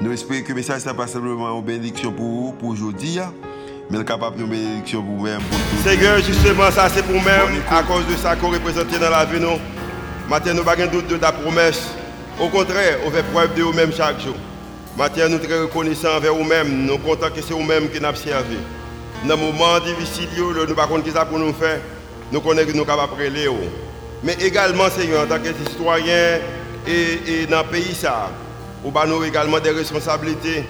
Nous espérons que le message n'est pas simplement une bénédiction pour vous, pour aujourd'hui, hein. mais capable de bénédiction pour vous-même. Seigneur, justement, ça c'est pour nous-mêmes, à cause de ça qu'on représente dans la vie. Nous. Maintenant, nous n'avons pas doute de ta promesse. Au contraire, on fait preuve de vous-même chaque jour. Maintenant, nous sommes très reconnaissants envers vous-même. Nous sommes contents que c'est vous-même qui nous servi. Dans les moments difficiles, nous ne savons pas pour nous faire. Nous connaissons que nous sommes capables de aller. Mais également, Seigneur, en tant que citoyen et, et dans le pays, ça, nous avons également des responsabilités.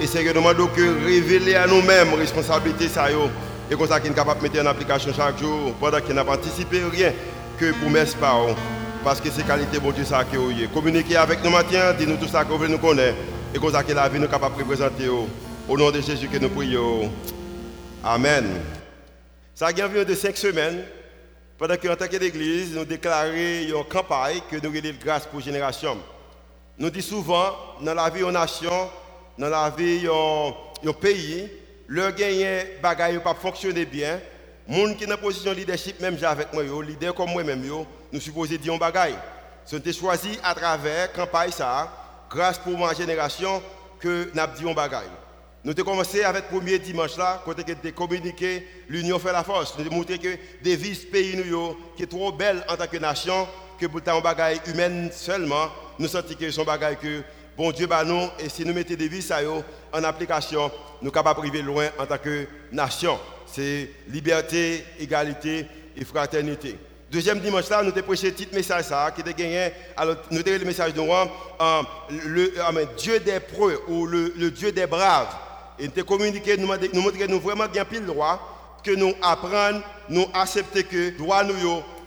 Et c'est que nous demandons que révéler à nous-mêmes les responsabilités ça, et comme ça qu'ils sont capables de mettre en application chaque jour pendant qu'ils n'ont pas anticipé rien que pour mes parents. Parce que c'est qualité bon Dieu ça qui est. Communiquer avec nous matin, dis-nous tout ça que vous nous connaissez. Et comme ça que la vie nous capable de représenter. Au nom de Jésus que nous prions. Amen. Ça a environ de cinq semaines, pendant qu'en tant qu'Église, nous déclarons une campagne que nous avons grâce pour génération. Nous disons souvent, dans la vie en nation, dans la vie en pays, le gagnant bagaille pas fonctionner bien. Les gens qui sont en position de leadership, même avec moi, leader comme moi-même, nous supposons dire un bagaille. Nous choisi à travers la campagne, grâce pour ma génération, que nous avons dit un bagaille. Nous avons commencé avec le premier dimanche là, quand nous avons communiqué l'union fait la force. Nous avons montré que des vies pays nous, qui est trop belle en tant que nation, que pour un bagaille humaine seulement, nous sentons que son bagaille que bon Dieu bah nous et si nous mettons des vies en application, nous capables d'arriver loin en tant que nation. C'est liberté, égalité et fraternité. Deuxième dimanche là, nous avons prêché un petit message ça, qui était gagné. Alors, nous avons le message de euh, le Dieu des preux ou le, Dieu des braves. Et nous communiqué, nous montré que nous vraiment bien pile droit, que nous apprenons, nous accepter que droit nous,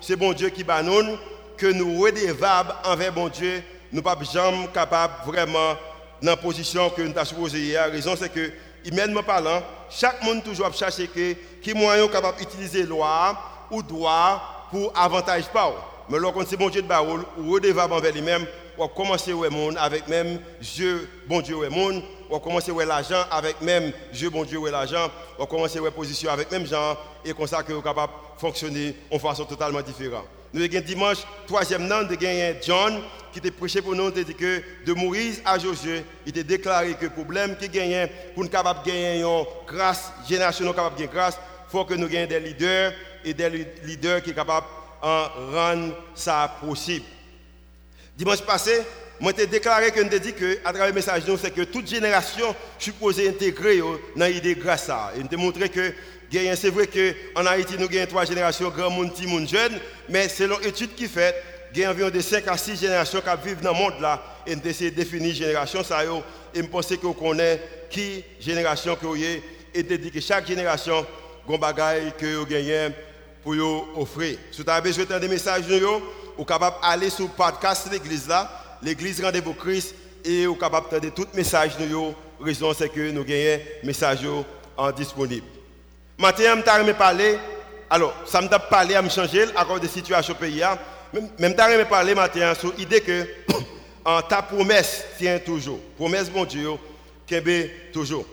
c'est bon Dieu qui bat nous, que nous redevables envers bon Dieu, nous ne sommes jamais capables vraiment dans la position que nous avons supposé. La raison, c'est que, humainement parlant, chaque monde toujours chercher que, qui moyen capable d'utiliser loi ou droit pour avantage pas. Mais lorsqu'on c'est bon Dieu de barreau, ou redevable envers lui-même, on commencer à monde avec même Dieu, bon Dieu et monde, on commencer à l'argent avec même Dieu, bon Dieu et l'argent, on commencer à position avec même gens, et comme ça que vous capable de fonctionner en façon totalement différente. Nous avons dimanche, troisième nom, de gagner John, qui était prêché pour nous, dit que de Maurice à Josué, il était déclaré que le problème qui gagne, pour nous capable gagner une grâce, génération capable de gagner grâce, il faut que nous gagnions des leaders et des leaders qui sont capables de rendre ça possible. Dimanche passé, moi j'ai déclaré que nous dit que à travers le message nous c'est que toute génération supposée intégrer dans l'idée grâce à et nous montré que c'est vrai qu'en Haïti, nous avons trois générations, grand monde, petit monde, jeune, mais selon l'étude qui fait, il y a environ de 5 à 6 générations qui vivent dans le monde là, et nous essayons de définir génération, ça, et je pense que vous connaissez qui génération que avez, et de dire que chaque génération a un bagage que vous gagnez pour offrir. Si vous avez besoin de des messages, vous capable d'aller sur le podcast de l'église là, l'église Rendez-vous Christ, et vous capable de tous les messages. La raison c'est que nous gagnons messages en disponible. Maintenant, je me parler. Alors, ça me parlé à me changer à cause des situations pays. Hein. Même je me parler maintenant sur l'idée que ta promesse tient toujours. Promesse, bon Dieu, qu'elle toujours.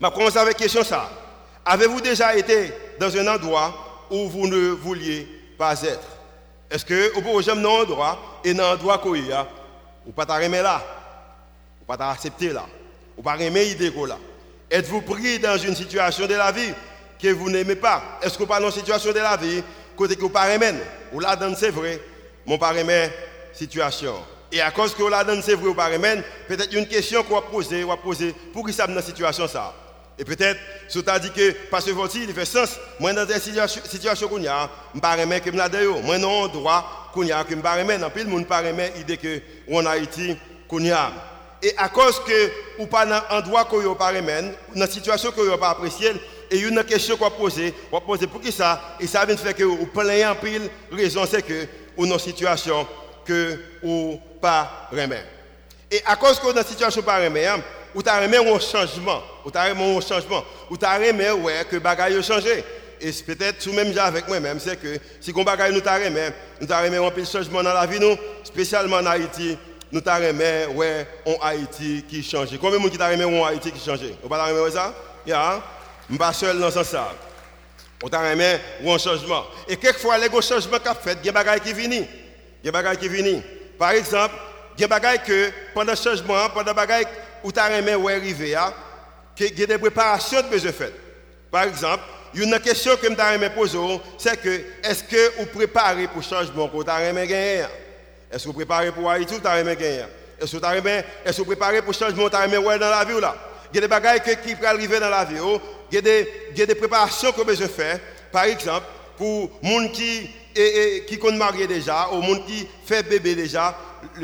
Je commence avec question ça. Avez-vous déjà été dans un endroit où vous ne vouliez pas être? Est-ce que vous pouvez jamais dans un endroit et dans un endroit où vous ne pas t'aimer là Vous ne pas accepter là Vous ne pas aimer l'idée là. Êtes-vous pris dans une situation de la vie que vous n'aimez pas? Est-ce que vous êtes dans une situation de la vie côté que vous pas Ou là, c'est vrai, mon pas situation. Et à cause que vous là c'est vrai ou pas peut-être une question qu'on va poser, on va poser, pour qui ça dans cette situation ça Et peut-être, si tu as dit que, parce que votre il fait sens, moi dans cette situation, qu'on a, je ne pas que je Moi non, droit qu'on a, que je ne pas dans le monde pas l'idée que on Haïti qu'on a. Et à cause que ou pas dans endroit que vous pas dans une situation que vous pas appréciée, et une question qu'on pose, on poser pour qui ça? Et ça vient faire que vous prenez en pile, raison c'est que ou dans situation que vous pas remet. Et à cause que dans une situation pas remet, hein, ou t'as aimé un changement, ou t'as aimé un changement, ou t'as aimé ouais que bagaille a changé. Et peut-être tout même avec moi-même, c'est que si on bagaille nous t'a aimé, nous t'a aimé un de changement dans la vie nous, spécialement en Haïti, nous t'a aimé ouais en Haïti qui change. Combien de monde qui t'a aimé en Haïti qui change? Vous pas aimé ça? Ya, pas seul dans ce sens. On t'a aimé un changement. Et quelquefois les changements qu'a fait, il y a des bagailles qui viennent. Il y a des bagailles qui viennent. Par exemple, il y a que pendant le changement, pendant le bagaille où tu as aimé où arriver, il y a des préparations de besoin faites. Par exemple, une question que je aimé poser, c'est que est-ce que vous préparez pour le changement que tu as aimé gagner Est-ce que vous préparez pour Haïti ou tu as aimé gagner Est-ce que vous préparez pour le changement que tu as aimé dans la vie là? Il y a des bagailles qui peuvent arriver dans la des, il y a des préparations que besoin faire. Par exemple, pour les gens qui, qui sont mariés déjà, ou les gens qui font bébé déjà,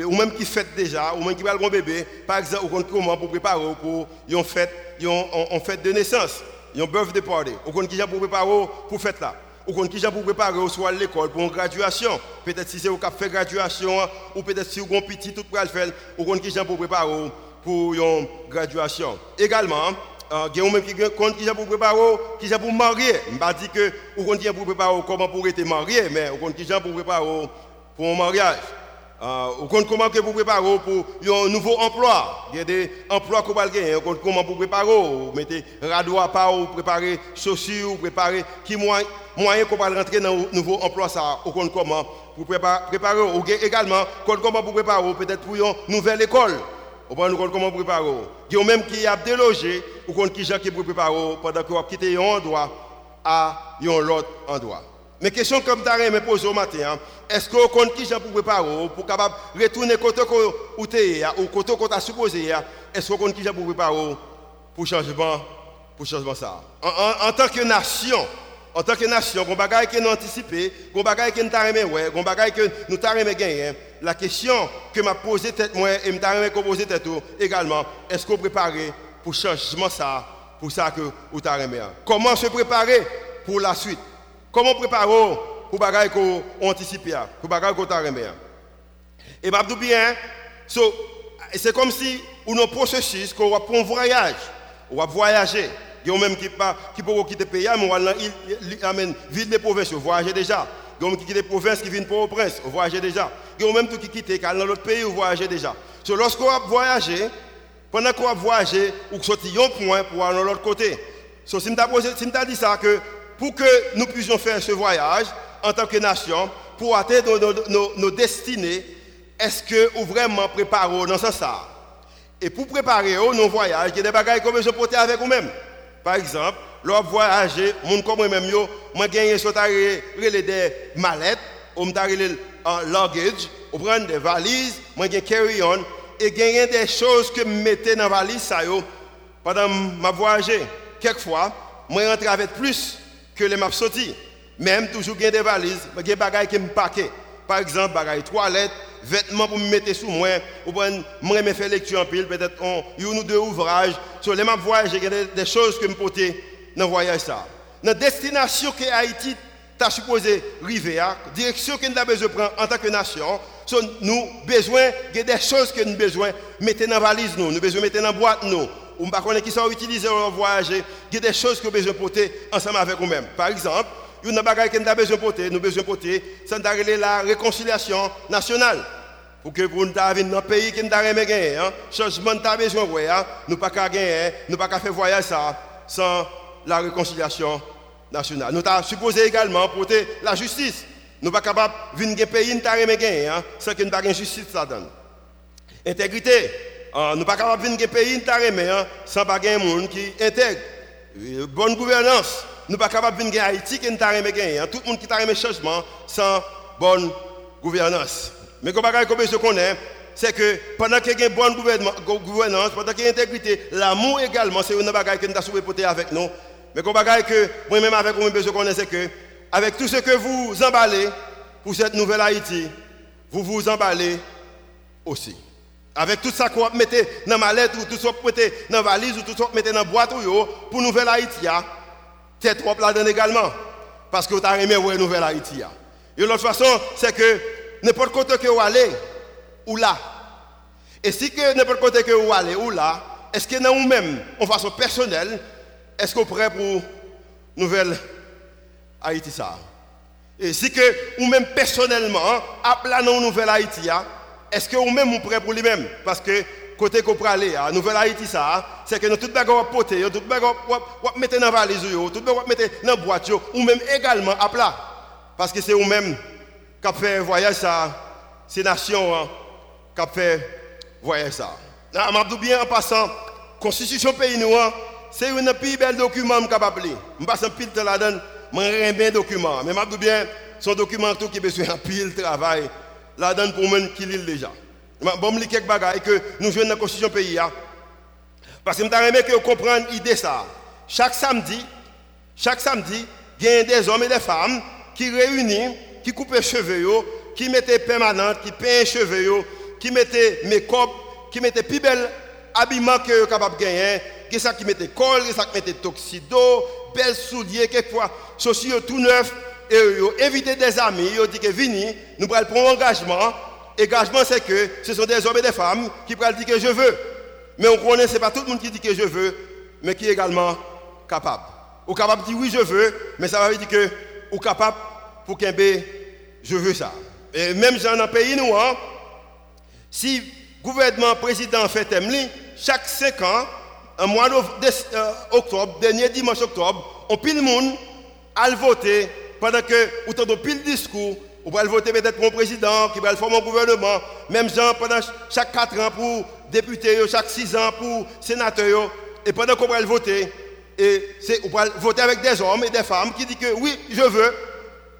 ou même qui fête déjà, ou même qui va un bébé, par exemple, on comment pour préparer pour une fête, de naissance, une birthday party, ou qui pour préparer pour fête là. Ou qui pour préparer soit à l'école pour une graduation. Peut-être si c'est au fait graduation, ou peut-être si un petit tout pour le faire, ou qui pour préparer pour une graduation. Également, il y a même qui compte qui pour préparer, qui pour marier. Je ne pas que vous compte pour préparer comment pour être marié, mais vous compte qui pour préparer pour un mariage. Euh, vous compte comment vous préparez pour un nouveau emploi? Il y a des emplois que vous gagner. Vous compte comment vous préparez? Vous mettez radeau à part, vous préparez chaussures, vous préparez qui moyen moyen qu'on va rentrer dans un nouveau emploi ça. Vous compte comment vous préparez. Ou également comment vous préparez peut-être pour une nouvelle école. Vous compte comment vous préparez. Il y a même qui a délogé, vous compte qui qui vous préparez pendant que vous quittez un endroit à un autre endroit. Mais question comme tu as posé au matin, hein, est-ce que vous compte qui pour préparer pour capable retourner côté où tu es ou côté où tu supposé Est-ce que vous compte qui pour préparer pour changement pour changement ça? En, tant que nation, en tant que nation, on bagaille que nous anticipé, on bagaille que nous avons ouais, on bagaille que nous gagné. La question que m'a posée tête moi et m'a posé tête également, est-ce qu'on prépare pour changement ça, pour ça que vous avez Comment se préparer pour la suite? Comment préparer pour bagaille qu'on anticipe, pour bagaille qu'on t'a Et m'a dit bien, c'est comme si on a un processus qu'on va pour un voyage, on va voyager. Il y a même qui pas qui peut quitter le pays, mais on va amène ville des provinces, voyager déjà. Il y a même qui quitte les provinces qui viennent pour au prince, on voyager déjà. Il y a même qui quitte dans l'autre pays, on voyager déjà. So, lorsqu'on va voyager, pendant qu'on va voyager, on sortir un point pour aller de l'autre côté. So, si je dit ça que pour que nous puissions faire ce voyage en tant que nation, pour atteindre nos, destinées, est-ce que nous vraiment préparons dans ce sens? Et pour préparer nos voyages, il y a des bagages que je porter avec vous-même. Par exemple, lorsque voyager, mon comme moi-même, moi gagné des mallettes, ou un luggage, ou prendre des valises, moi j'ai carry-on, et gagner des choses que je mettais dans la valise pendant ma voyage. Quelquefois, moi rentre avec plus que les maps sortis. Même toujours des valises, des bagages qui me paquent. Par exemple, bagages toilettes, vêtements pour me mettre sous moi, ou moi me faire lecture en pile, peut-être une ou deux ouvrages. Sur les maps voyage, a des choses que me porter dans le voyage ça. Dans destination que Haïti t'a supposé arriver à, direction que nous avons besoin de prendre en tant que nation, so, nous besoin, des choses que nous avons besoin de mettre dans la valise nous, nous besoin de mettre dans la boîte nous ou pas qui sont utilisés en voyager, il y des choses que nous besoin porter ensemble avec nous-mêmes. Par exemple, il y a une chose que nous avons besoin porter, nous besoin porter, c'est la réconciliation nationale. Pour que pour nous dans un pays qui nous avons gagné, hein, changement nous avons besoin de hein, nous pas gagner, nous pas faire voyage ça sans la réconciliation nationale. Nous avons supposé également porter la justice. Nous ne pas capables de venir dans un pays qui nous avons gagné hein, sans que nous avons justice là-dedans. Intégrité. Ah, nous ne sommes pas venir pays hein, sans pas un monde qui intègre. Bonne gouvernance. Nous ne sommes pas venir en Haïti qui nous hein. Tout le monde qui un changement sans bonne gouvernance. Mais que je connais, c'est que pendant qu'il y a une bonne gouvernance, pendant qu'il y a une intégrité, l'amour également, c'est une chose que nous avons porter avec nous. Mais ce que moi-même avec vous, je connais, c'est que avec tout ce que vous emballez pour cette nouvelle Haïti, vous vous emballez aussi. Avec tout ça qu'on mettez dans ma lettre, ou tout ça qu'on mettez dans la valise, ou tout ça qu'on mettez dans la boîte, pour Nouvelle Haïti, tête trop là-dedans également. Parce que vous avez aimé voir Nouvelle Haïti. Et l'autre façon, c'est que n'importe côté que vous allez, ou là. Et si que n'importe côté que vous allez, ou là, est-ce que dans nous-mêmes, en façon personnelle, est-ce qu'on prêt pour nouvelle Haïti ça? Et si que nous-mêmes personnellement, appelons dans nouvelle Haïti, est-ce que nous-mêmes prêts pour lui-même? Parce que côté qu'on peut aller à Nouvelle Haïti ça, c'est que nous tout bagage poter, tout bagage mettre dans valise tout bagage mettre dans boîte ou même également à plat. Parce que c'est nous-mêmes qui avons fait voyage ça, c'est nation hein, qui a fait voyage ça. Ah, je bien en passant, constitution pays nous hein, c'est un plus bel document que lire. Je passe un pile de la donne, je bien document, mais je bien son document tout qui besoin un pile travail la donne pour moi qui lit déjà. Bon, je quelques bagages que nous jouons dans la constitution pays. Hein. Parce que je veux que vous compreniez l'idée ça. Chaque samedi, chaque samedi, il y a des hommes et des femmes qui réunissent, qui coupent les cheveux, qui mettent permanente, qui peignent les cheveux, qui mettent make-up, qui mettent plus bel habillement que sont capables de gagner, qui ça qui mettent col, qui ça qui mettent toxido, belles souliers, quelquefois, chaussures tout neufs, et ils invité des amis, ils ont dit que vini, nous allons prendre un engagement Engagement, c'est que ce sont des hommes et des femmes qui peuvent dire que je veux. Mais on connaît, ce n'est pas tout le monde qui dit que je veux, mais qui est également capable. Ou capable de dire oui, je veux, mais ça veut dire que ou capable pour qu'un je veux ça. Et même dans un pays, nous, hein, si le gouvernement président fait temli, chaque 5 ans, un mois d'octobre, euh, dernier dimanche octobre, on pile le monde à voter pendant que, autant de pile discours, vous pouvez voter peut-être pour un président qui va former un gouvernement. Même gens pendant chaque 4 ans pour député, chaque 6 ans pour sénateur. Et pendant qu'on va voter, et vous pouvez voter avec des hommes et des femmes qui disent que oui, je veux.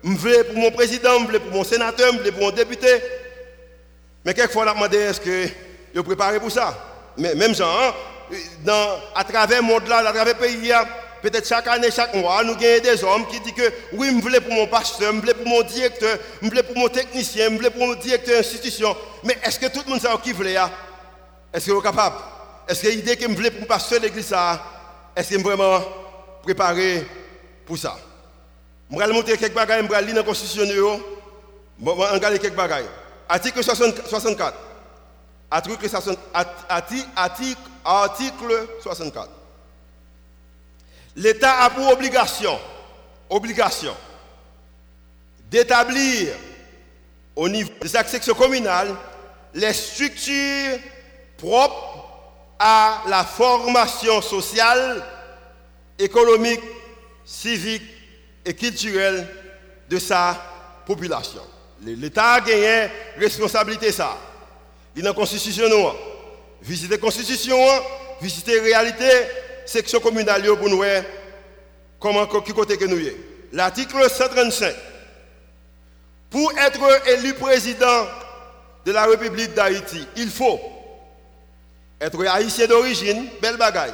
Je veux pour mon président, je veux pour mon sénateur, je veux pour mon député. Mais quelquefois, on a demandé est-ce que vous préparé pour ça? Mais même gens, à travers le monde là, à travers le pays, peut-être chaque année, chaque mois, nous avons des hommes qui disent que oui, je voulais pour mon pasteur, je voulais pour mon directeur, je voulais pour mon technicien, je voulais pour mon directeur d'institution. Mais est-ce que tout le monde sait qui voulait Est-ce que vous êtes capable? Est-ce que l'idée que je voulais pour mon pasteur de l'église, est-ce que je vraiment préparé pour ça? Je vais montrer quelques bagages, je vais lire dans la constitution. Je vais regarder quelques bagages. Article 64. Article 64. L'État a pour obligation, obligation d'établir au niveau des sections communales les structures propres à la formation sociale, économique, civique et culturelle de sa population. L'État a gagné responsabilité ça. Il est dans la Constitution. Visiter la Constitution, visiter la réalité section communale pour nous comment qui nous L'article 135. Pour être élu président de la République d'Haïti, il faut être haïtien d'origine, belle bagaille.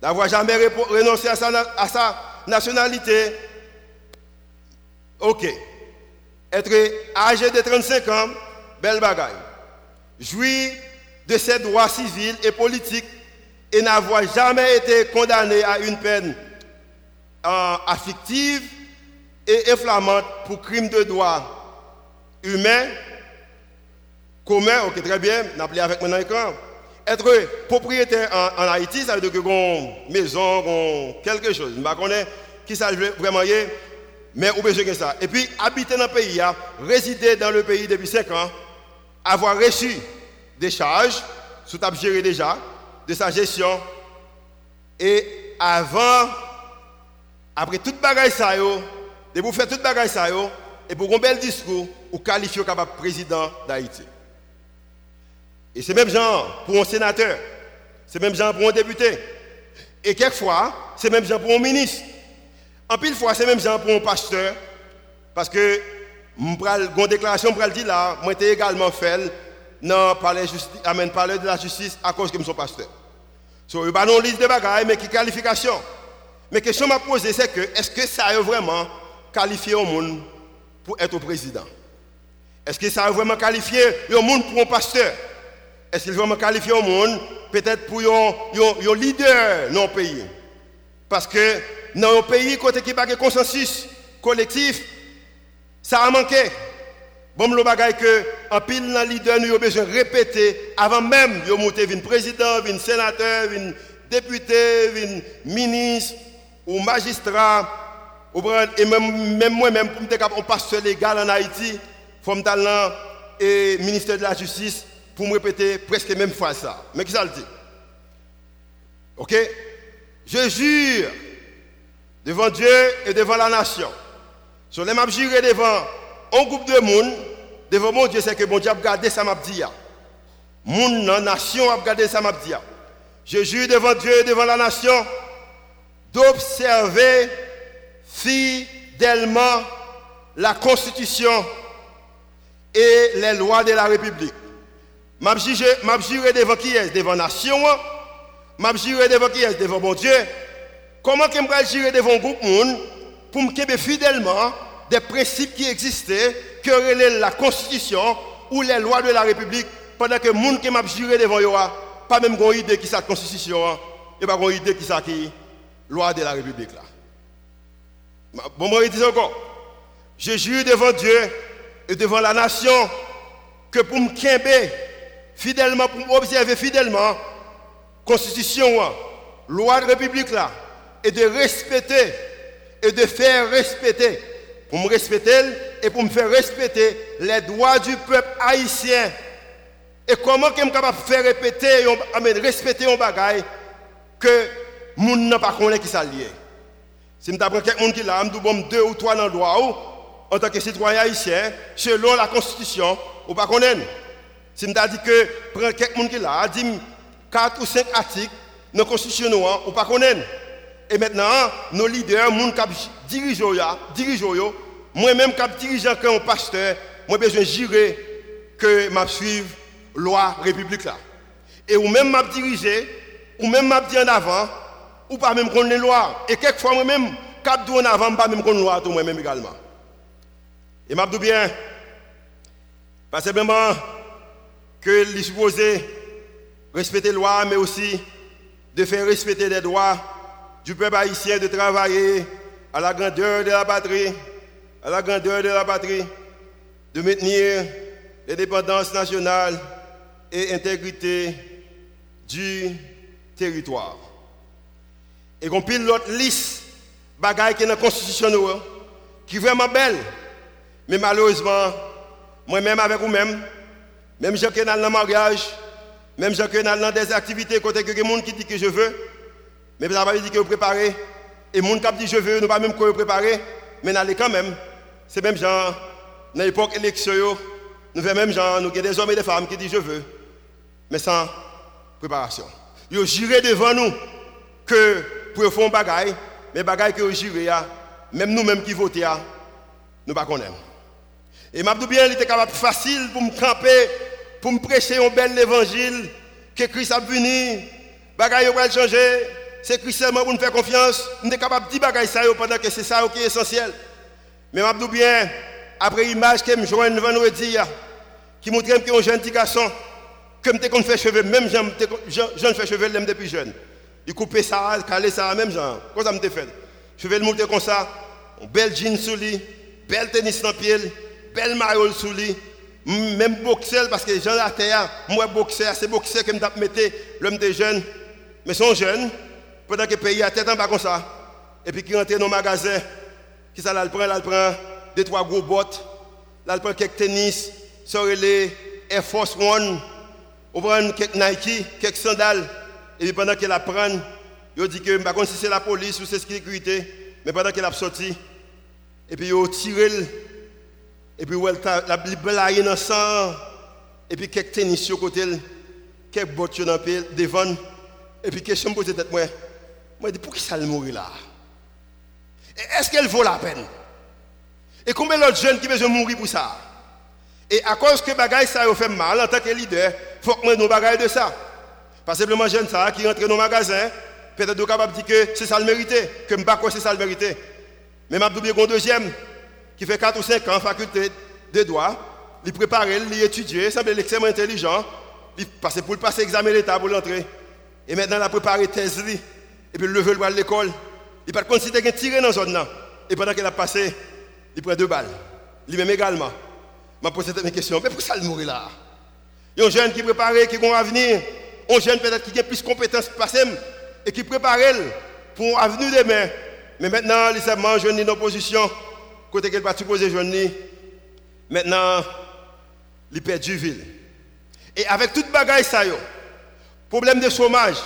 N'avoir jamais renoncé à sa, à sa nationalité. Ok. Être âgé de 35 ans, belle bagaille. Jouir de ses droits civils et politiques et n'avoir jamais été condamné à une peine euh, affective et inflammante pour crime de droit humain, commun, ok, très bien, n'appelez avec mon écran. Être propriétaire en, Haïti, ça veut dire que une maison, quelque chose. Je ne sais pas qui ça vraiment y mais ou besoin que ça. Et puis, habiter dans le pays, résider dans le pays depuis 5 ans, avoir reçu des charges, sous table géré déjà, de sa gestion. Et avant, après toute bagaille ça, de vous faire toute bagaille ça, et pour un bel discours, vous qualifiez comme président d'Haïti. Et c'est même genre pour un sénateur, c'est même genre pour un député. Et quelquefois, c'est même genre pour un ministre. En pile fois, c'est même genre pour un pasteur. Parce que, une déclaration, je dire là, moi, également fait non, parler, parler de la justice à cause que je pasteur. So, il n'y a pas liste de mais qui qualification? Mais la question que je me pose, c'est que, est-ce que ça a vraiment qualifié au monde pour être président? Est-ce que ça a vraiment qualifié au monde pour un pasteur? Est-ce qu'il a vraiment qualifié au monde peut-être pour un leader dans le pays? Parce que dans un pays, côté qui n'a pas de consensus collectif, ça a manqué. Bon, le bagage que en pile dans leader nous avons besoin de répéter avant même de monter une président, une sénateur, une député, une ministre ou magistrat et même, moi-même pour me pasteur légal en Haïti, faut et ministère de la justice pour me répéter presque même fois ça. Mais qui ça le dit? OK? Je jure devant Dieu et devant la nation. Sur les maps juré devant un groupe de monde, devant mon Dieu, c'est que mon Dieu a gardé ça m'a dit. Mon nation a gardé ça m'a. Je jure devant Dieu et devant la nation d'observer fidèlement la Constitution et les lois de la République. M'a juré devant qui est Devant la nation. M'a juré devant qui est Devant mon Dieu. Comment je vais jurer devant un groupe monde pour me fidèlement des principes qui existaient, que la Constitution ou les lois de la République, pendant que le monde qui m'a juré devant eux, pas même une idée qui la Constitution, et pas une idée qui la loi de la République. Là. Bon, moi, je dis encore, je jure devant Dieu et devant la nation que pour me fidèlement, pour observer fidèlement, constitution, loi de république là, et de respecter et de faire respecter, pour me respecter et pour me faire respecter les droits du peuple haïtien. Et comment je suis capable faire répéter, respecter un bagage que les gens n'a pas connaît qui s'allie. Si je prends quelqu'un qui l'a, je bon deux ou trois endroits en tant que citoyen haïtien, selon la constitution, ou pas connaître. Si je dis que prends quelqu'un qui l'a, dit quatre ou cinq articles dans la constitution, ou pas connaître. Et maintenant, nos leaders, les gens qui dirigent, moi-même qui dirigeant comme pasteur, moi besoin jurer que je suive la loi république là. Et ou même m'a dirigé, ou même m'a dit en avant, ou pas même connaître les lois. Et quelquefois moi-même, cap en avant, pas même connaître loi moi-même également. Et m'a dit bien, pas simplement que les supposé respecter la loi, mais aussi de faire respecter les droits du peuple haïtien de travailler à la grandeur de la patrie, à la grandeur de la patrie, de maintenir l'indépendance nationale et l'intégrité du territoire. Et qu'on pile l'autre liste bagaille qui est dans la constitution qui est vraiment belle. Mais malheureusement, moi-même avec vous-même, même si je dans le mariage, même si je dans des activités côté que gens qui dit que je veux, mais ça veut dire que vous préparez. Et les gens qui dit je veux, nous pas même quoi préparer, mais nous allons quand même. C'est même genre, dans l'époque élection, nous faisons même genre, nous avons des hommes et des femmes qui disent je veux, mais sans préparation. Ils juré devant nous que pour faire un bagaille, mais bagaille que juré, même nous-mêmes qui votons, nous ne connaissons pas. Et m'a bien, il était capable facile pour me camper, pour me prêcher un bel évangile, que Christ a venu, bagaille va changer, c'est Christ seulement pour nous faire confiance, nous sommes capables de dire bagaille ça pendant que c'est ça qui est essentiel. Mais m'a bien, après l'image que je joins vendredi, qui montre que un jeune petit garçon, comme tu fait cheveux, même je ne fais cheveux depuis jeune. Il coupe ça, caler ça, même genre. Quoi ça me fait? Je vais le monter comme ça, un bel jean sous lui, bel tennis dans pied, bel maillot sous lui, même boxeur, parce que Jean la terre, moi boxeur, c'est boxeur que je mettre l'homme des jeunes. Mais son jeune, pendant que le pays a tête en bas comme ça, et puis qui rentre dans le magasin, qui ça là, il prend, deux, trois gros bottes, là, il prend quelques tennis, sur les Air Force One, on prend quelques Nike, quelques sandales, et puis pendant qu'elle apprend, il dit que, je ne sais si c'est la police ou c'est la sécurité, mais pendant qu'elle a sorti, et puis il tiré, et puis il a blagué dans le sang, et puis quelques tennis sur le côté, quelques bottes dans le devant, et puis question posée tête moi, moi dis pourquoi ça le mourir là? Est-ce qu'elle vaut la peine? Et combien d'autres jeunes qui besoin mourir pour ça? Et à cause que bagaille ça fait mal en tant que leader, il faut que nous bagaille de ça. Pas simplement jeune ça qui rentre dans le magasin, peut-être capable de dire que c'est ça le mérité, que je ne c'est ça le mérité. Mais je vais un deuxième qui fait 4 ou 5 ans en faculté de droit, il prépare, il étudie, il semble extrêmement intelligent, il passe pour passer l'examen d'État pour l'entrée. Et maintenant, il a préparé thèse, et puis il lever le à l'école. Il pas considérer qu'il tiré dans la zone. Et pendant qu'il a passé, il prend deux balles. Lui-même également. Je pose cette question. Mais pourquoi ça le mourir là? Il y a un jeune qui prépare, qui a un avenir. Un jeune peut-être qui a plus de compétences passées et qui prépare pour un avenir demain. Mais maintenant, il s'est jeune une opposition. Côté qu'elle pas supposé jeune Maintenant, il perd du ville. Et avec toute bagaille ça problème de chômage,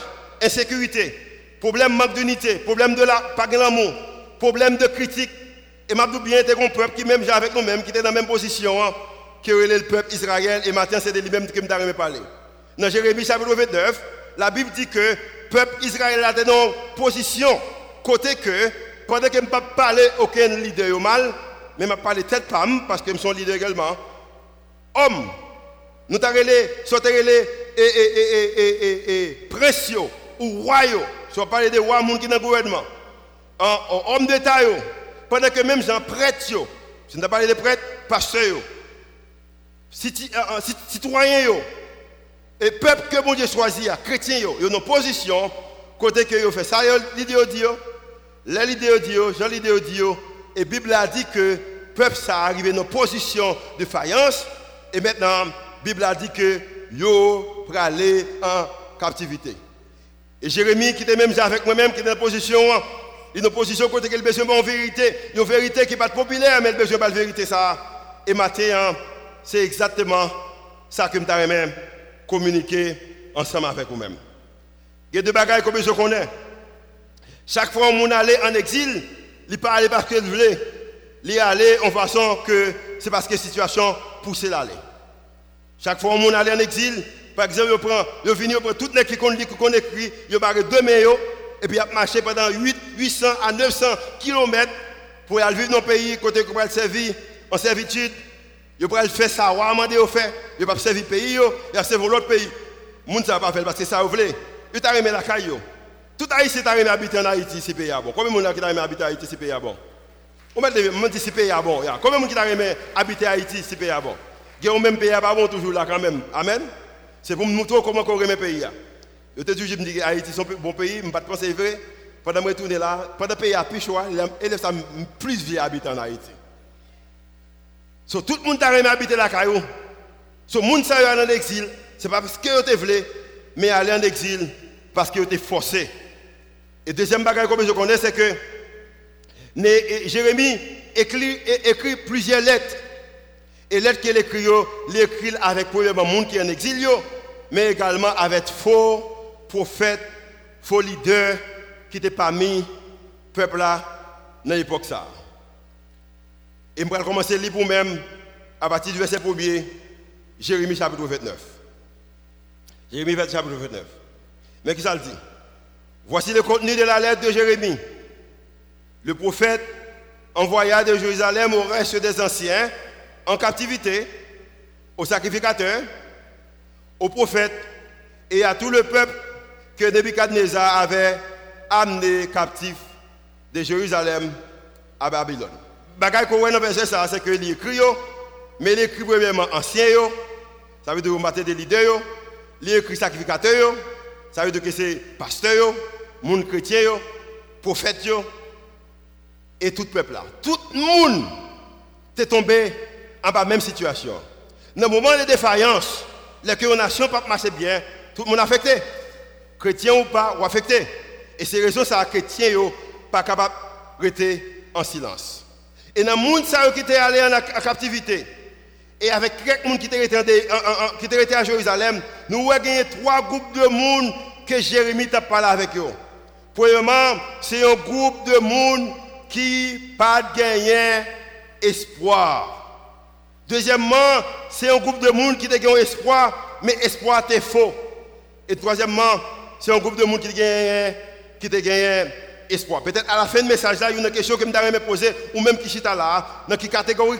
insécurité, problème manque d'unité, problème de la pas d'amour, problème de critique. Et m'a bien été un peuple qui même avec nous-mêmes qui était dans la même position hein, que le peuple Israël et maintenant c'est de lui-même qui me parlé. Dans Jérémie chapitre 29, la Bible dit que le peuple Israël a dans une position côté que pendant que je ne pas parler aucun leader mal, mais je parler tête femme parce que je suis leader également. Homme, nous avons les et, et, et, et, précieux ou royaux, soit parler de rois qui sont dans le gouvernement, hommes d'État, pendant que même gens prêtres, je ne parlé de prêtres, pasteurs, citoyens, et peuple que mon Dieu choisit, chrétiens, ils ont une position, côté que ils fait ça, l'idée dit, l'idée dit, Jean l'idée dit, et la Bible a dit que le peuple ça arrivé dans une position de faïence, et maintenant, la Bible a dit que yo aller en captivité. Et Jérémie, qui était même avec moi-même, qui est dans une position, une position côté qu'il besoin en vérité, une vérité qui n'est pas populaire, mais il besoin de la vérité ça. Et maintenant, c'est exactement ça que je même communiquer ensemble avec vous-même. Il y a deux bagages que je connais. Chaque fois qu'on allait en exil, il ne pas aller parce qu'il voulait. Il aller en façon que c'est parce que la situation poussait l'aller. Chaque fois qu'on allait en exil, par exemple, il prend, il vient, prend toutes les qui qu'on écrit, il barre deux maillots, et puis il marché pendant 8, 800 à 900 km pour aller vivre dans le pays, côté qu'on va servir en servitude. Il va faire ça, va demander faire. Il va servir le pays, il va servir l'autre pays. Le monde ne pas faire parce que ça, vous voulez. Il t'a remis la caille. Tout Haïti t'a remis habiter en Haïti, c'est pays bon. Combien de qui t'a remis habiter en Haïti, c'est pays bon? Combien de monde qui c'est bon? Combien de qui t'a remis habiter en Haïti, c'est pays bon? Il y même pays bon toujours là quand même. Amen? C'est pour me montrer comment on remet pays. Je te dis, je me dis Haïti est un bon pays, je ne pas penser vrai. Pendant que je retourne là, pendant que le pays a choix, il ça plus vieux habiter en Haïti. Tout le monde a remis habiter la caillou. So, le monde est en exil, ce n'est pas parce que tu voulu, mais aller en exil parce que tu forcé. Et deuxième bagage que je connais, c'est que Jérémie écrit, écrit plusieurs lettres et lettres qu'il écrit, il écrit avec premièrement monde qui est en exil, mais également avec faux prophètes, faux leaders qui étaient parmi le peuple là dans l'époque ça. Et je vais commencer à lire pour même à partir du verset 1er, Jérémie chapitre 29. Jérémie chapitre 29. Mais qui ça le dit? Voici le contenu de la lettre de Jérémie. Le prophète envoya de Jérusalem au reste des anciens en captivité, aux sacrificateurs, aux prophètes et à tout le peuple que Nebuchadnezzar avait amené captif de Jérusalem à Babylone. Bagay qu'on voit dans verset c'est que l'écrit, mais l'écrit premièrement ancien, ça veut dire matin des leaders, l'écrit sacrificateur, ça veut dire que c'est pasteur, monde chrétien, prophète, et tout le peuple là. Tout le monde est tombé en bas même situation. Dans le moment de défaillance, les nations pas marcher bien, tout le monde affecté. Chrétien ou pas, ou affecté. Et c'est raison ça chrétien yo pas capable de rester en silence. Et dans le monde qui était allé en captivité, et avec quelques monde qui était à Jérusalem, nous avons gagné trois groupes de monde que Jérémie a parlé avec eux. Premièrement, c'est un groupe de monde qui pas gagné espoir. Deuxièmement, c'est un groupe de monde qui a un espoir, mais espoir est faux. Et troisièmement, c'est un groupe de monde qui a qui gagné espoir. Peut-être à la fin du message, là, il y a une question que je me poser, ou même qui est là, dans quelle catégorie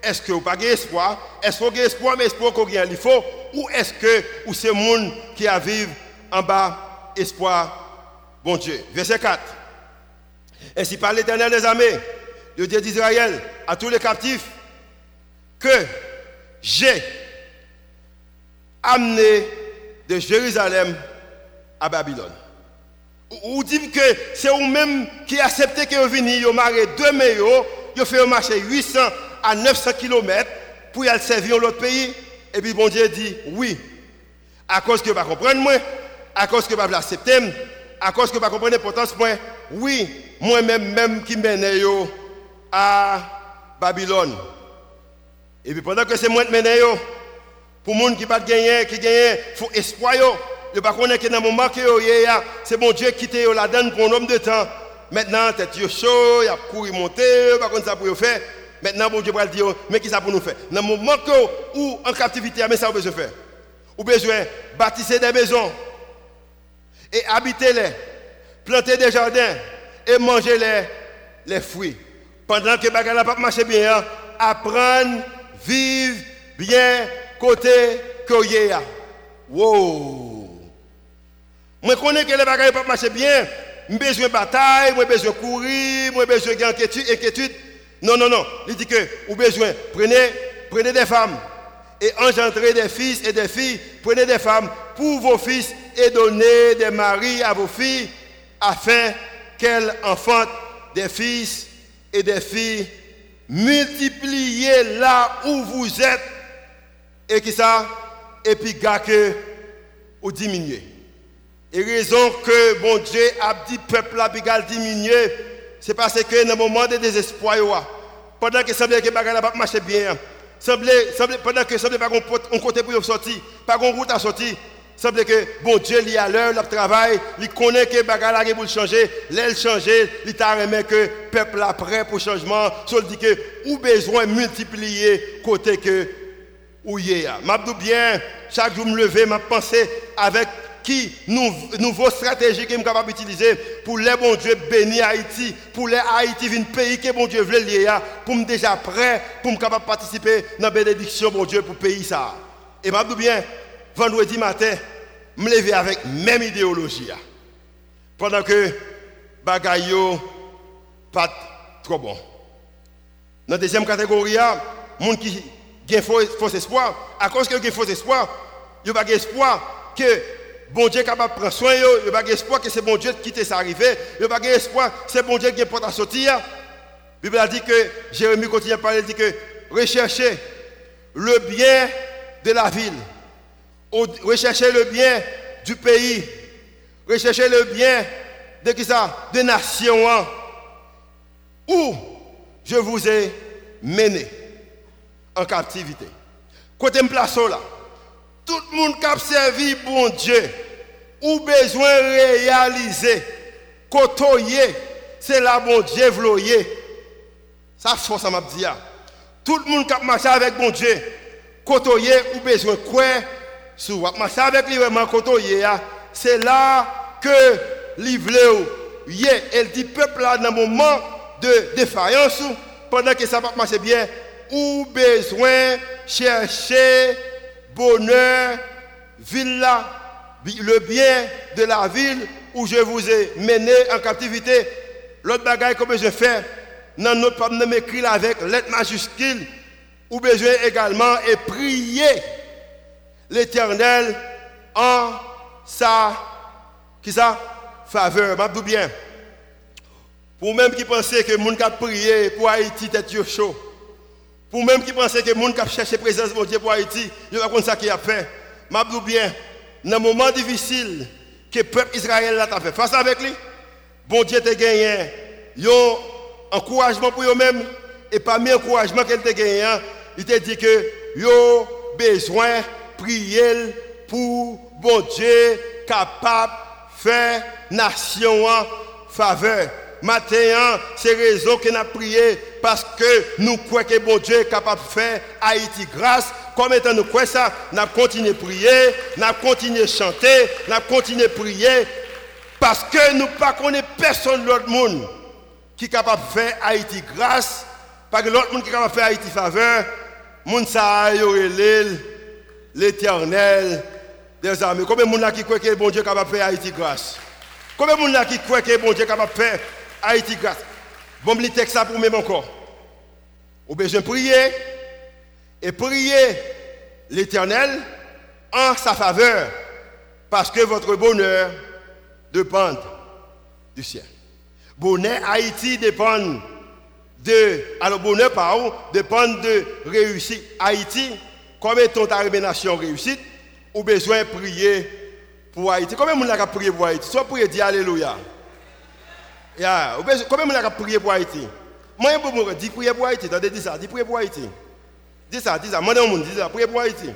Est-ce que vous n'avez pas espoir? Est-ce que vous avez espoir, mais espoir qu'on il faut? Ou est-ce que ou c'est monde qui a vivre en bas espoir, bon Dieu Verset 4. Ainsi par l'éternel des armées, le Dieu d'Israël, à tous les captifs, que j'ai amené de Jérusalem à Babylone. Ou dit que c'est vous-même qui acceptez que vous venez, vous marrez deux meilleurs, vous faites marcher 800 à 900 km pour aller servir l'autre pays. Et puis bon Dieu dit oui. À cause que vous ne comprenez moi, à cause que vous ne l'accepter, à cause que vous ne comprenez l'importance moi, oui, moi-même même qui mène à Babylone. Et puis pendant que c'est moi qui mène pour les gens qui pas gagner, qui gagnent, il faut espoir. Je ne sais que dans le moment que c'est bon Dieu qui t'a la donne pour un homme de temps. Maintenant, tête chaud, il a couru monter, pas contre ça pour faire. Maintenant, bon Dieu va dire, mais qui ça pour nous faire? Dans le moment où en captivité, mais ça vous besoin faire. Vous besoin bâtir des maisons et habiter les, planter des jardins et manger les, les fruits. Pendant que les n'a pas marché bien, apprendre, vivre bien côté que Wow! Je connais que les bagages pas marcher bien. J'ai besoin de bataille, j'ai besoin de courir, j'ai besoin d'inquiétude. Non, non, non. Il dit que vous besoin, prenez, prenez des femmes et engendrez des fils et des filles. Prenez des femmes pour vos fils et donnez des maris à vos filles afin qu'elles enfantent des fils et des filles. Multipliez là où vous êtes et qui ça? Et puis, que vous diminuez. Et raison que bon Dieu a dit peuple a diminuer, c'est parce que dans le moment de désespoir, pendant que semblait que n'a pas marché bien, semblait, semblait, pendant que semblait pas un côté pour sortir, pas une route à sortir, semblait que bon Dieu il à l'heure, le travail, il connaît que bagages pour changer, l'aile changer, il t'a remis que le peuple prêt pour le changement, il dit que ou besoin multiplier côté que ou y M'a bien, chaque jour me lever, m'a pensé avec qui nous, nouveau stratégie que nous capable d'utiliser pour les bon Dieu bénir Haïti, pour les Haïti un pays que bon Dieu veut lier, pour me déjà prêt, pour me capable participer dans la bénédiction bon Dieu pour le pays ça. Et m'a bien, vendredi matin, me lever avec même idéologie. Pendant que bagaille pas trop bon. Dans la deuxième catégorie, gens qui ont faux espoir, à cause que ont faux espoir, ils n'ont pas espoir que bon Dieu est capable de prendre soin, il n'y a pas d'espoir que c'est bon Dieu qui t'est arrivé, il n'y a pas d'espoir que c'est bon Dieu qui est pour à sortir. La Bible a dit que, Jérémie continue à parler, il dit que recherchez le bien de la ville, recherchez le bien du pays, recherchez le bien de qui ça, de nations, hein. où je vous ai mené en captivité. Côté place là. Tout le monde qui a servi bon Dieu, ou besoin réaliser, côtoyer, c'est là bon Dieu vloyer. Ça, c'est ça m'a dit. Tout le monde qui a marché avec bon Dieu, côtoyer, ou besoin quoi, sous marcher avec lui, vraiment c'est là que l'ivle elle dit peuple là dans un moment de défaillance pendant que ça va marcher bien ou besoin chercher bonheur, villa, le bien de la ville où je vous ai mené en captivité. L'autre bagaille que je fais, dans notre pas m'écrire avec lettre majuscule, ou besoin également et prier l'éternel en sa qui ça faveur. M'abdou bien. Pour même qui pensaient que moun qui prié pour Haïti tête chaud. Pour même qui pensaient que les gens qui cherchent la présence de Dieu pour Haïti, ils ne pas ça qu'il a fait. Je bien, dans un moment difficile que le peuple Israël a fait face avec lui, bon Dieu t'a gagné un encouragement pour eux-mêmes. Et parmi l'encouragement qu'il a gagné, il t'a dit que yo besoin prier pour bon Dieu capable de faire nation en faveur. Matin, c'est raison que nous prié parce que nous croyons que bon Dieu est capable de faire Haïti grâce. Comme étant nous croyons ça, nous continuons à prier, nous continuons à chanter, nous continuons à prier parce que nous ne connaissons personne l'autre monde qui est capable de faire Haïti grâce. Parce que l'autre monde qui est capable de faire Haïti faveur, monde ça l'éternel des armées. Combien de monde qui croit que bon Dieu capable de faire Haïti grâce? Combien de monde qui croit que bon Dieu capable de Haïti grâce? Bon, je texte ça pour même encore. Vous besoin de prier et prier l'Éternel en sa faveur parce que votre bonheur dépend du ciel. Bonheur Haïti dépend de, alors bonheur par où, dépend de réussite. Haïti, comme étant ta nation réussite, ou besoin de prier pour Haïti? Combien de gens prié pour Haïti? Soit prier, dire Alléluia. Combien de gens prié pour Haïti? Moi, je dis prier pour Haïti. Dis ça, dis prier pour Haïti. Dis ça, dis ça. Moi, je dis ça, prier pour Haïti.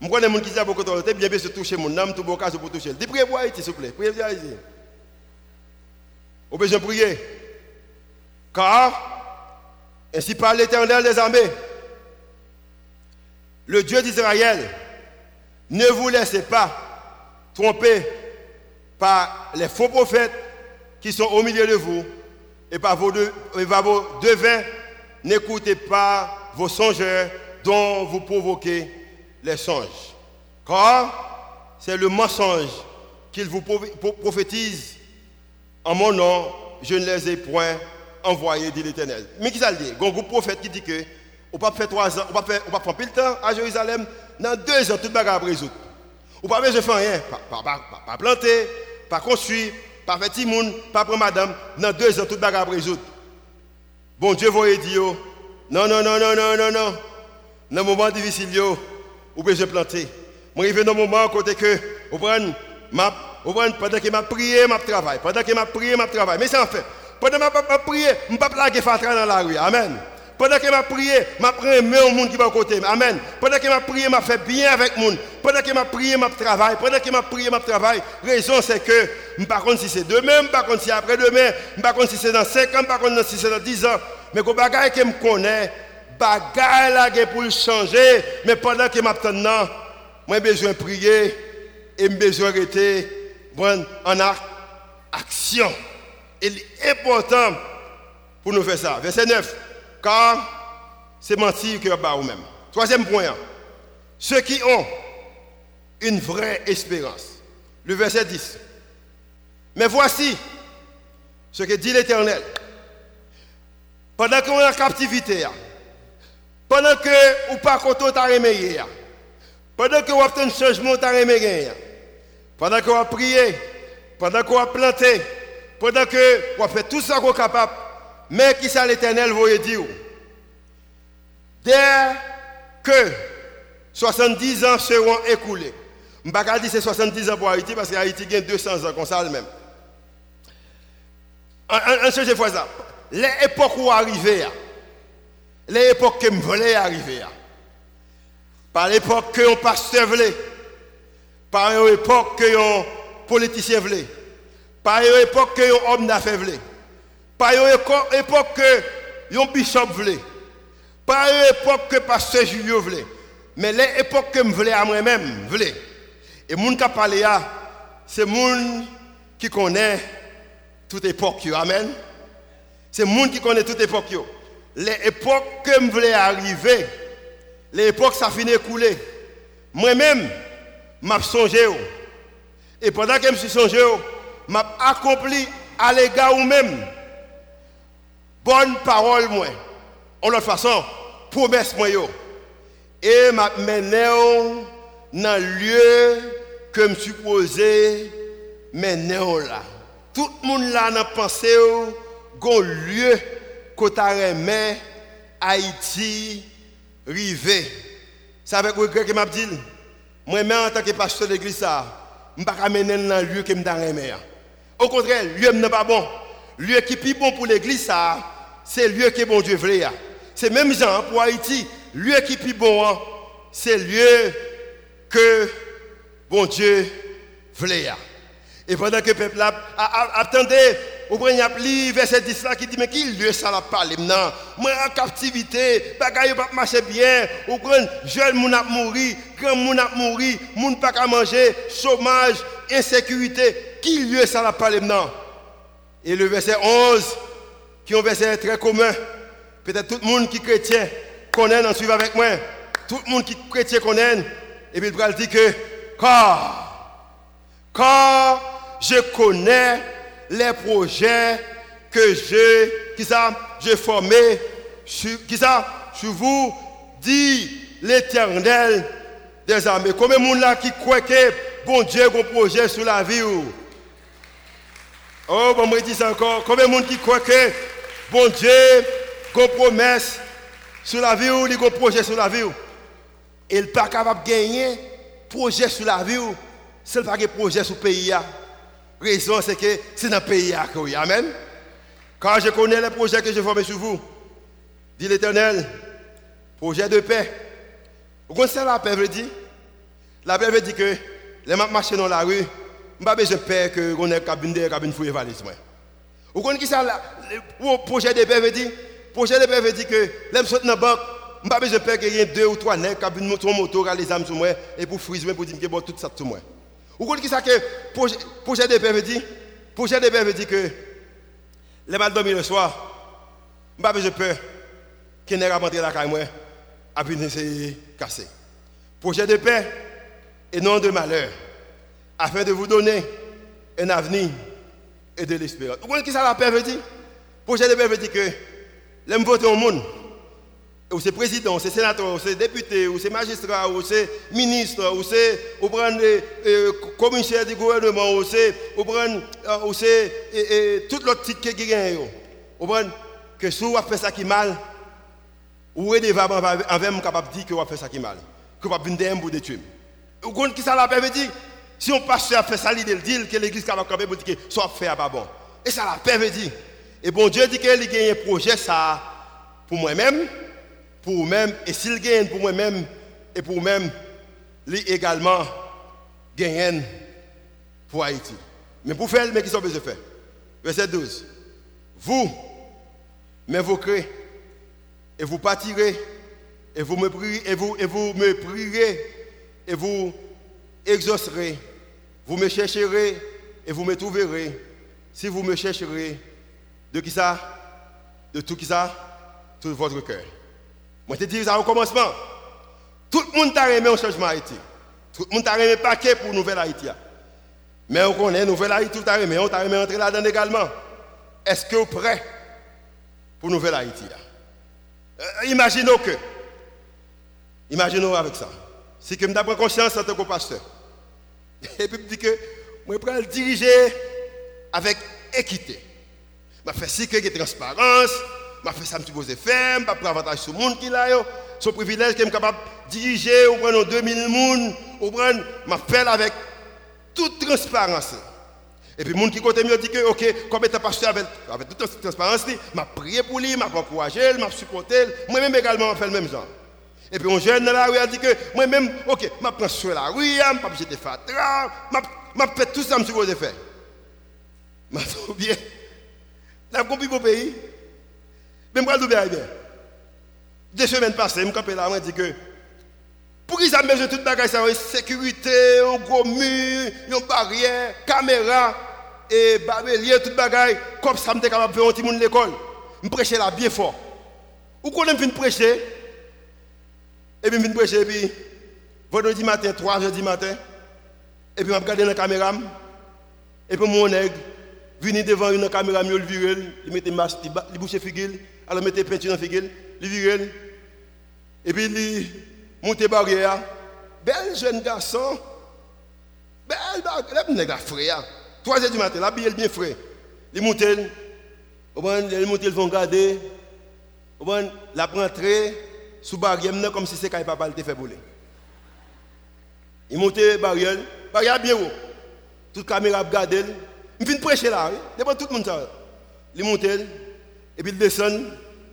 Je connais des gens qui disent beaucoup de bien bien se toucher mon âme, tout bon cas pour toucher. Dis prier pour Haïti, s'il vous plaît. Priez pour Haïti. Avez besoin de prier. Car, ainsi parle l'éternel des armées, le Dieu d'Israël, ne vous laissez pas tromper par les faux prophètes qui sont au milieu de vous et par vos, devins. N'écoutez pas vos songeurs dont vous provoquez les songes. Car c'est le mensonge qu'ils vous prophétisent en mon nom, je ne les ai point envoyés, dit l'Éternel. Mais qui ça dit? Il y prophète qui dit que on pas faire trois ans, on ne pas prendre le temps à Jérusalem, dans deux ans, tout le bagage résoudre. Ou pas besoin faire rien, pas, pas, pas, planter, pas construire, pas faire timoun, pas prendre madame, dans deux ans, tout le bagage résoudre. Bon Dieu vous dire, non, non, non, non, non, non, non. Dans un moment difficile, vous besoin de planter. Je dans un moment côté que, vous prenez, pendant que m'a prié, m'a travail. Pendant que m'a prié, m'a travail. Mais c'est en fait. Pendant que m'a prié, je ne pas plaguer Fatra dans la rue. Amen. Pendant que m'a prié, m'a pris au monde qui va à côté. Amen. Pendant que m'a prié, m'a fait bien avec le monde. Pendant que m'a prié, m'a travail. Pendant que m'a prié, m'a travail. Raison c'est que, je ne sais pas si c'est demain, je ne sais pas si c'est après-demain, je ne sais pas si c'est dans 5 ans, je ne sais pas si c'est dans 10 ans. Mais que bagaille que me connaît, bagaille là pour changer. Mais pendant que m'a moi j'ai besoin de prier et j'ai besoin d'arrêter en action. Il est important pour nous faire ça. Verset 9. Car c'est mentir que vous même. Troisième point. Ceux qui ont une vraie espérance. Le verset 10. Mais voici ce que dit l'Éternel. Pendant qu'on est en captivité, pendant que ou pas content ta pendant que vous avez un changement ta pendant qu'on va prier, pendant qu'on va planter, pendant qu'on va faire tout ça qu'on est capable, mais qui ça l'éternel vous dire Dès que 70 ans seront écoulés, je ne vais pas dire c'est 70 ans pour Haïti parce qu'Haïti gagne 200 ans comme ça même. Un seul fois ça. Les époques où arriver, les époques que je voulais arriver, par l'époque que on pasteur voulait, par une époque que un politicien voulait. Par une époque que un homme d'affaires voulait. Par une époque que un bishop voulait. Par une époque que pasteur Julio voulait. Mais les époques que je voulais à moi-même. Et moun qui parlé là, c'est moun qui connaît toute époque. Amen. C'est moun qui connaît toute époque. Les époques que je voulais arriver, les époques ça finit couler. Moi-même, m'a songé. Et pendant que je me suis songé, m'a accompli à l'égard ou même bonne parole moi. En l'autre façon, promesse moi. Et m'a mené dans le lieu que je me suis posé maintenant là. Tout le monde là n'a pensé au lieu que remis Haïti rivé. C'est avec regret que m'a dit moi-même, en tant que pasteur d'église, je ne peux pas mener dans le lieu que je suis Au contraire, lieu n'est pas bon. Lieu qui est plus bon pour l'église, c'est le lieu que bon Dieu veut. C'est même pour Haïti. Le lieu qui est plus bon, hein, c'est le lieu que bon Dieu veut. Et pendant que le peuple attendait, vous prenez un verset 10 là qui dit, mais qui lieu ça la parle maintenant? Moi en captivité, bagaille pas marcher bien, vous prenez jeune moun a mouru, grand moun a mouru, moun pas qu'à manger, chômage, insécurité. Qui lieu ça la parle maintenant? Et le verset 11, qui est un verset très commun, peut-être tout le monde qui est chrétien connaît, en suivant avec moi, tout le monde qui est chrétien connaît, et puis il dire que, car, car je connais les projets que je, qui ça, j'ai formé, qui ça, sur vous, dit l'éternel des armées. Combien de monde là qui croit que bon Dieu a un projet sur la vie Oh, bon, moi dis ça encore. Combien de monde qui croit que bon Dieu une promesse sur la vie ou il un projet sur la vie. Et il n'est pas capable de gagner projet sur la vie ou c'est pas un projet sur le pays. La raison c'est que c'est dans le pays. Amen. Quand je connais les projets que j'ai formés sur vous, dit l'Éternel, projet de paix. Vous connaissez la paix veut dire? La paix veut dire que les marchent dans la rue, je n'ai pas besoin de paix que on ait cabine de cabine fouille valise. Vous connaissez ça le projet de paix veut dire Projet de paix veut dire que les gens dans la banque, je n'ai pas besoin de paix qu'il y ait deux ou trois nègres qui ont une moto, les âmes sur moi et pour friser pour dire que bon tout ça sur moi. Vous connaissez ça que projet de paix veut dire? Projet de paix veut dire que les mal dormir le soir, je n'ai pas besoin de peur qu'il pas rentré la caille à venir se casser. Projet de paix et non de malheur, afin de vous donner un avenir et de l'espérance. Vous comprenez que ça la paix veut dire? Projet de paix veut dire que l'aime voter au monde, ou c'est président, ou c'est sénateur, ou c'est député, ou c'est magistrat, ou c'est ministre, ou c'est ou euh, commissaire du gouvernement, ou c'est ou euh, c'est tout l'autre titre qui gagne. Vous comprenez? Que si vous faites ça qui mal, ou devant envers capable de dire que vous faites ça qui mal, que vous avez venir pour détruire. Vous comprenez qui ça la paix veut dire? Si on passe à faire ça, il dit que l'église capable de dire que soit fait pas bon. Et ça la paix veut dire. Et bon Dieu dit qu'il a un projet ça pour moi-même pour vous-même, et s'il gagne pour moi-même et pour vous-même, lui également gagne pour Haïti. Mais pour faire, mais qui sont besoin de faire? Verset 12. Vous m'invoquerez et vous partirez et vous me prierez et vous, et vous me prierez et vous exaucerez. Vous me chercherez et vous me trouverez. Si vous me chercherez, de qui ça? De tout qui ça? Tout votre cœur. Moi, je te dis ça au commencement. Tout le monde t'a aimé un changement Haïti. Tout le monde t'a aimé paquet pour Nouvelle Haïti. Mais on connaît Nouvelle Haïti, tout t'a aimé, on t'a aimé entrer là-dedans également. Est-ce que vous êtes prêt pour Nouvelle Haïti euh, Imaginons que, imaginons avec ça, si que je prends conscience en tant que pasteur, et puis je dis que je prends le diriger avec équité. Je fais si que transparence, je fais ça, je suis faire, je prends avantage sur le monde qui là, son privilège que je suis capable de diriger, ou prendre 2000 personnes, ou prendre, je fais avec toute transparence. Et puis, les gens qui côté mieux dit que, ok, comme étant pasteur avec, avec toute transparence, je prié pour lui, je encouragé, je supporté, moi-même également, je fais le même genre. Et puis, un jeune dans la rue a dit que, moi-même, ok, je prends sur la rue, je ne pas jeter fatra, je fais tout ça, je suis faire. Je suis bien. Je compris mon pays. Mais je vais bien. Deux semaines passées, je me suis là, je dit que pour qu'ils aient besoin de toute bagage, ça sécurité, un gros mur, une barrière, caméra, et barbelier, toute bagage, comme ça, je suis capable de faire un petit monde l'école. Je prêche là bien fort. Ou quand je viens prêcher, et puis je viens prêcher, puis vendredi matin, 3 heures du matin, et puis je regarde dans la caméra, et puis mon nègre, venu devant une caméra, il vire, il met masque, il bouche figure, alors mettez peinture dans figure, il vire, et puis il monte barrière. Bel jeune garçon, bel barrière, il est frère. 3 heures du matin, la bille bien frais. Il monte, il monte, ils vont garder, la rentrée sous barrière, comme si quand papa te fait bouler. Il monte barrière, barrière bien haut. Toute caméra regarde, je viens prêcher là, devant tout le monde. Ça. Ils montent, et puis ils descendent,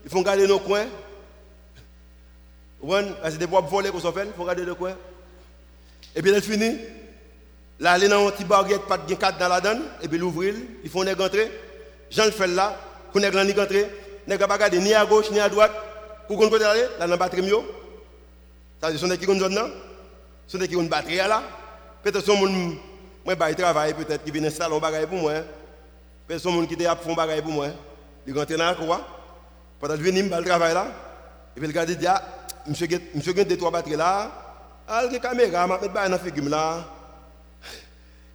ils font garder nos coins. C'est des bois volés qu'on fait, ils font garder nos coins. Et puis ils finissent. Là, ils ont un petit baguette, pas de cadre dans la donne, et puis l'ouvrent, ils font des entrer. Jean le fait là, qu'on est grand ni entrer, n'est pas ni à gauche ni à droite. Pour qu'on côté aller, là, dans la batterie mieux. Ça, ce sont des qui zone là. Sont qui une batterie là. Peut-être que moi, je travaille peut-être qui vient installer un bagage pour moi. Personne qui a fait un bagage pour moi. Il rentre dans cour. Pendant viens, je travail là. Et puis, le gars dit, ah, monsieur, monsieur, deux, trois batteries là. Ah, la caméra, vais mettre dans la figure là.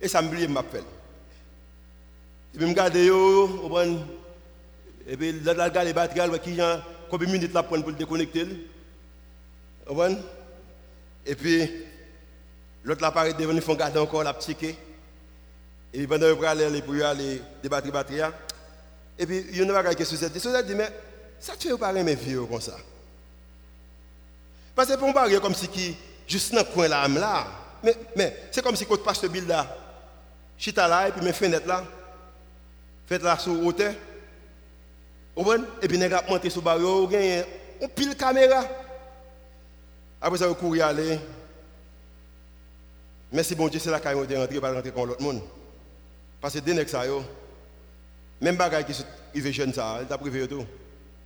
Et ça me blie, je m'appelle. Et puis, je regarde, et puis, je regarde les batteries, qui ont combien de minutes là pour le déconnecter. Et puis, L'autre appareil devant nous font garder encore la psyché. Et puis pendant que aller pour aller débattre batterie. Et puis il y a une chose qui société. La société dit mais ça tu veux pas mes vieux comme ça. Parce que pour me comme si qui juste dans le coin là, là. Mais, c'est comme si quand tu passes ce bill là, chita là et puis mes fenêtres là, faites là sur hauteur. Et puis, nèg a monté sur barrière, gagne on pile caméra. Après ça, vous courez aller. Merci bon Dieu, c'est là qu'on est rentré, pas rentrer comme l'autre monde. Parce que des nègres ça, même bagaille qui sont jeune ça, il t'a privé tout.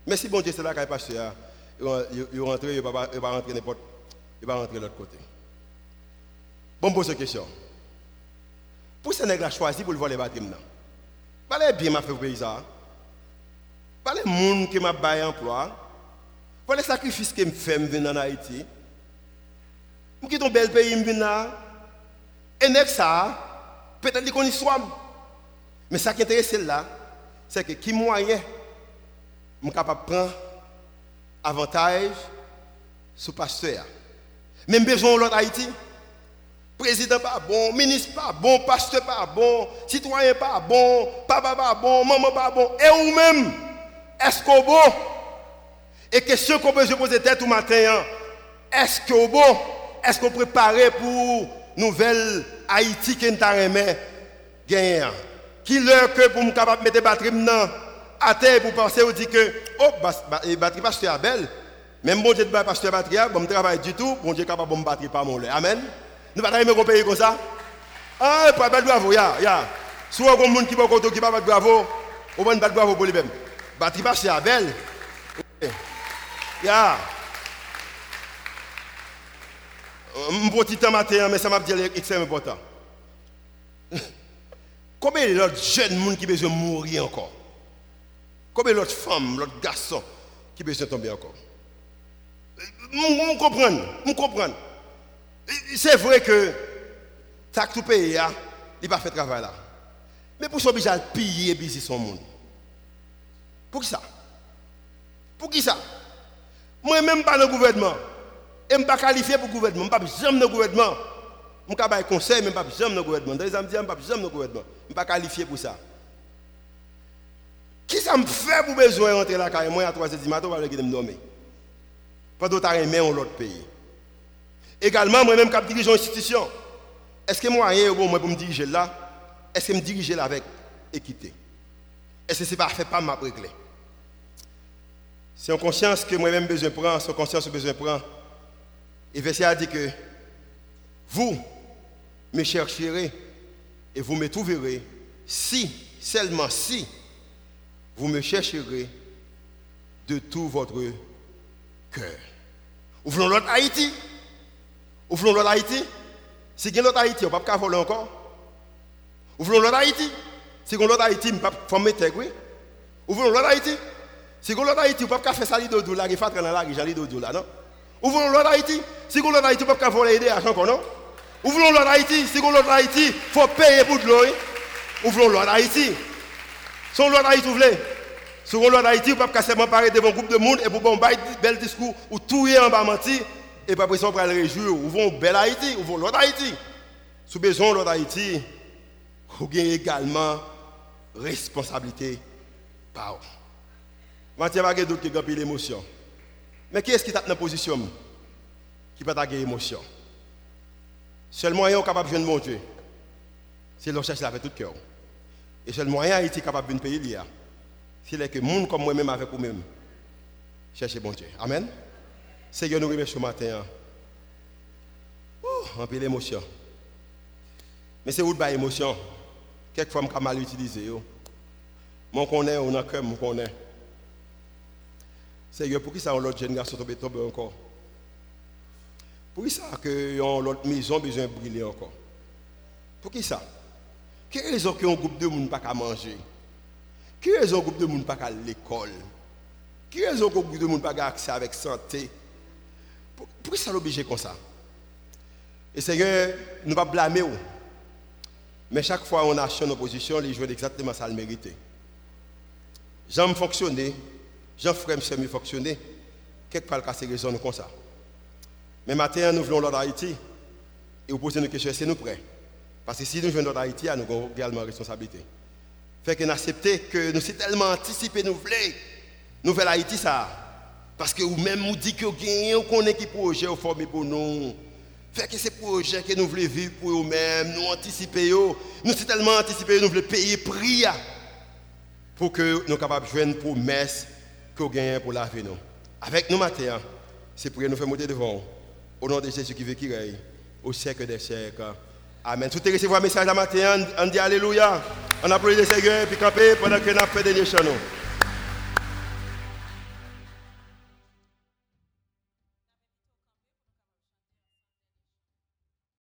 Merci bon Dieu, c'est là qu'on est passé. Il est rentré, il va pas rentrer n'importe, il va rentrer de l'autre côté. Bon, pose une question. Pour ce nègre choisi pour le voler les bâtiments, pas bien m'a fait. Pas les gens qui m'a baillé emploi. Pas les sacrifices que je fais en Haïti. Je quitte un bel pays, je viens là. Et nègre ça, peut-être qu'on y soit. Mais ce qui intéresse là, c'est que qui moyen, je suis capable de prendre avantage sur le pasteur. Même besoin de l'autre Haïti. Président pas bon, ministre pas bon, pasteur pas bon, citoyen pas bon, papa pas bon, maman pas bon, et ou même, est-ce qu'on bon? Et question qu'on peut se poser tête tout matin, hein? est-ce qu'on bon? Est-ce qu'on préparé pour nouvelle Haïti qui est gagner? Qui l'heure que pour me capable mettre batterie maintenant? À terre pour penser ou dire que oh batterie pasteur belle. Même bon Dieu de pasteur batterie, bon travail du tout, bon Dieu capable de me battre pas mon lait. Amen. Nous pas pays comme ça. Ah, pas battre bravo, ya, ya. Soit un monde qui va qui battre bravo, on va battre bravo pour lui-même. Batterie pasteur belle. Ya. Un petit temps matin, mais ça m'a dit extrêmement important. Combien d'autres jeunes gens qui besoin mourir encore? Combien d'autres femmes, d'autres garçons qui besoin tomber encore? Je comprends, je comprends. C'est vrai que tout pays, hein, il va faire travail là. Mais pour ça, il a piller son monde. Pour qui ça? Pour qui ça? Moi-même, pas dans le gouvernement. Je ne suis pas qualifié pour le gouvernement. Je ne suis pas dans le gouvernement. Je ne suis pas conseil, mais je ne suis pas dans le gouvernement. Je ne suis pas dans le gouvernement. Je ne suis pas qualifié pour ça. Qui ça me fait pour besoin d'entrer là quand moi à 3 h du matin, je vais me nommer. Pendant que tu as dans l'autre pays. Également, moi-même, quand je dirige une institution, est-ce que moi, je pour me diriger là? Est-ce que je me diriger là avec équité? Est-ce que ce n'est pas fait pas ma règle C'est en conscience que moi-même besoin prendre, c'est en conscience que besoin prendre. Et verset a dit que vous me chercherez et vous me trouverez si, seulement si, vous me chercherez de tout votre cœur. Ouvrons l'autre Haïti. Ouvrons l'autre Haïti. Si vous l'autre Haïti, on ne peut pas voler encore. Ouvrons l'autre Haïti. Si vous l'autre Haïti, on ne peut pas oui. Ouvrons l'autre Haïti. Si vous l'autre Haïti, on ne peut pas faire ça, là, il faut dans la rue, il là, non? Ouvrons l'autre Haïti. Si vous l'autre Haïti, on ne peut pas voler des argent non? Ouvrons l'autre Haïti. Si vous l'autre Haïti, il faut payer pour de l'eau. Ouvrons l'autre Haïti. Son loi d'Haïti, vous voulez Sur loi d'Haïti, vous ne pouvez pas seulement parler devant un groupe de monde et pour un bel discours ou tout en bas mentir et pas pression pour le réjouir. Ou vont bel Haïti, ou vont l'autre Haïti. Sous besoin l'autre Haïti, vous avez également responsabilité Mathieu va doute qui a l'émotion. Mais qui est-ce qui est dans la position qui peut avoir l'émotion Seul moyen capable de mon Dieu, c'est de chercher avec tout cœur. Et le moyen Haïti capable de payer. C'est que monde comme moi-même avec vous-même. Cherchez bon Dieu. Amen. Seigneur, nous remercions ce matin. Oh, un peu l'émotion. Mais c'est où de l'émotion Quelquefois, je mal utilisé. Mon connaît, on a cœur, mon connaît. Seigneur, pour qui ça, l'autre garçon tombe tomber encore. Pour qui ça, que l'autre maison besoin de briller encore? Pour qui ça? Quelle raison qu'un groupe de monde pas qu'à manger? Quelle raison groupe de monde pas qu'à l'école? Quelle raison qu'un groupe de monde pas qu'à accès avec santé? Pourquoi ça l'oblige comme ça? Et Seigneur, nous pas blâmer. Mais chaque fois qu'on a une opposition, les joueurs exactement ça le mériter. J'aime fonctionner, j'aime frère semi fonctionner. Quelque part, c'est raison comme ça. Mais maintenant, nous voulons l'ordre d'Haïti. Et vous posez une question, que nous prêts? Parce que si nous venons d'Haïti, nous avons également responsabilité. Fait qu'on accepte que nous sommes tellement anticipés, nous voulons. Nouvelle Haïti ça. Parce que vous même vous dites que vous connaissez qui projet pour nous. Fait que ces projets que nous voulons vivre pour nous-mêmes, nous anticiper, nous sommes tellement anticipés, nous voulons payer prix pour que nous soyons capables de jouer une promesse que nous gagnons pour la vie. Avec nous matin, c'est pour nous faire monter devant. Au nom de Jésus qui veut qui règne, au siècle des siècles. Amen. Tout est recevoir un message à matin, on dit Alléluia. On applaudit le Seigneur et puis camper pendant que nous fait des chants.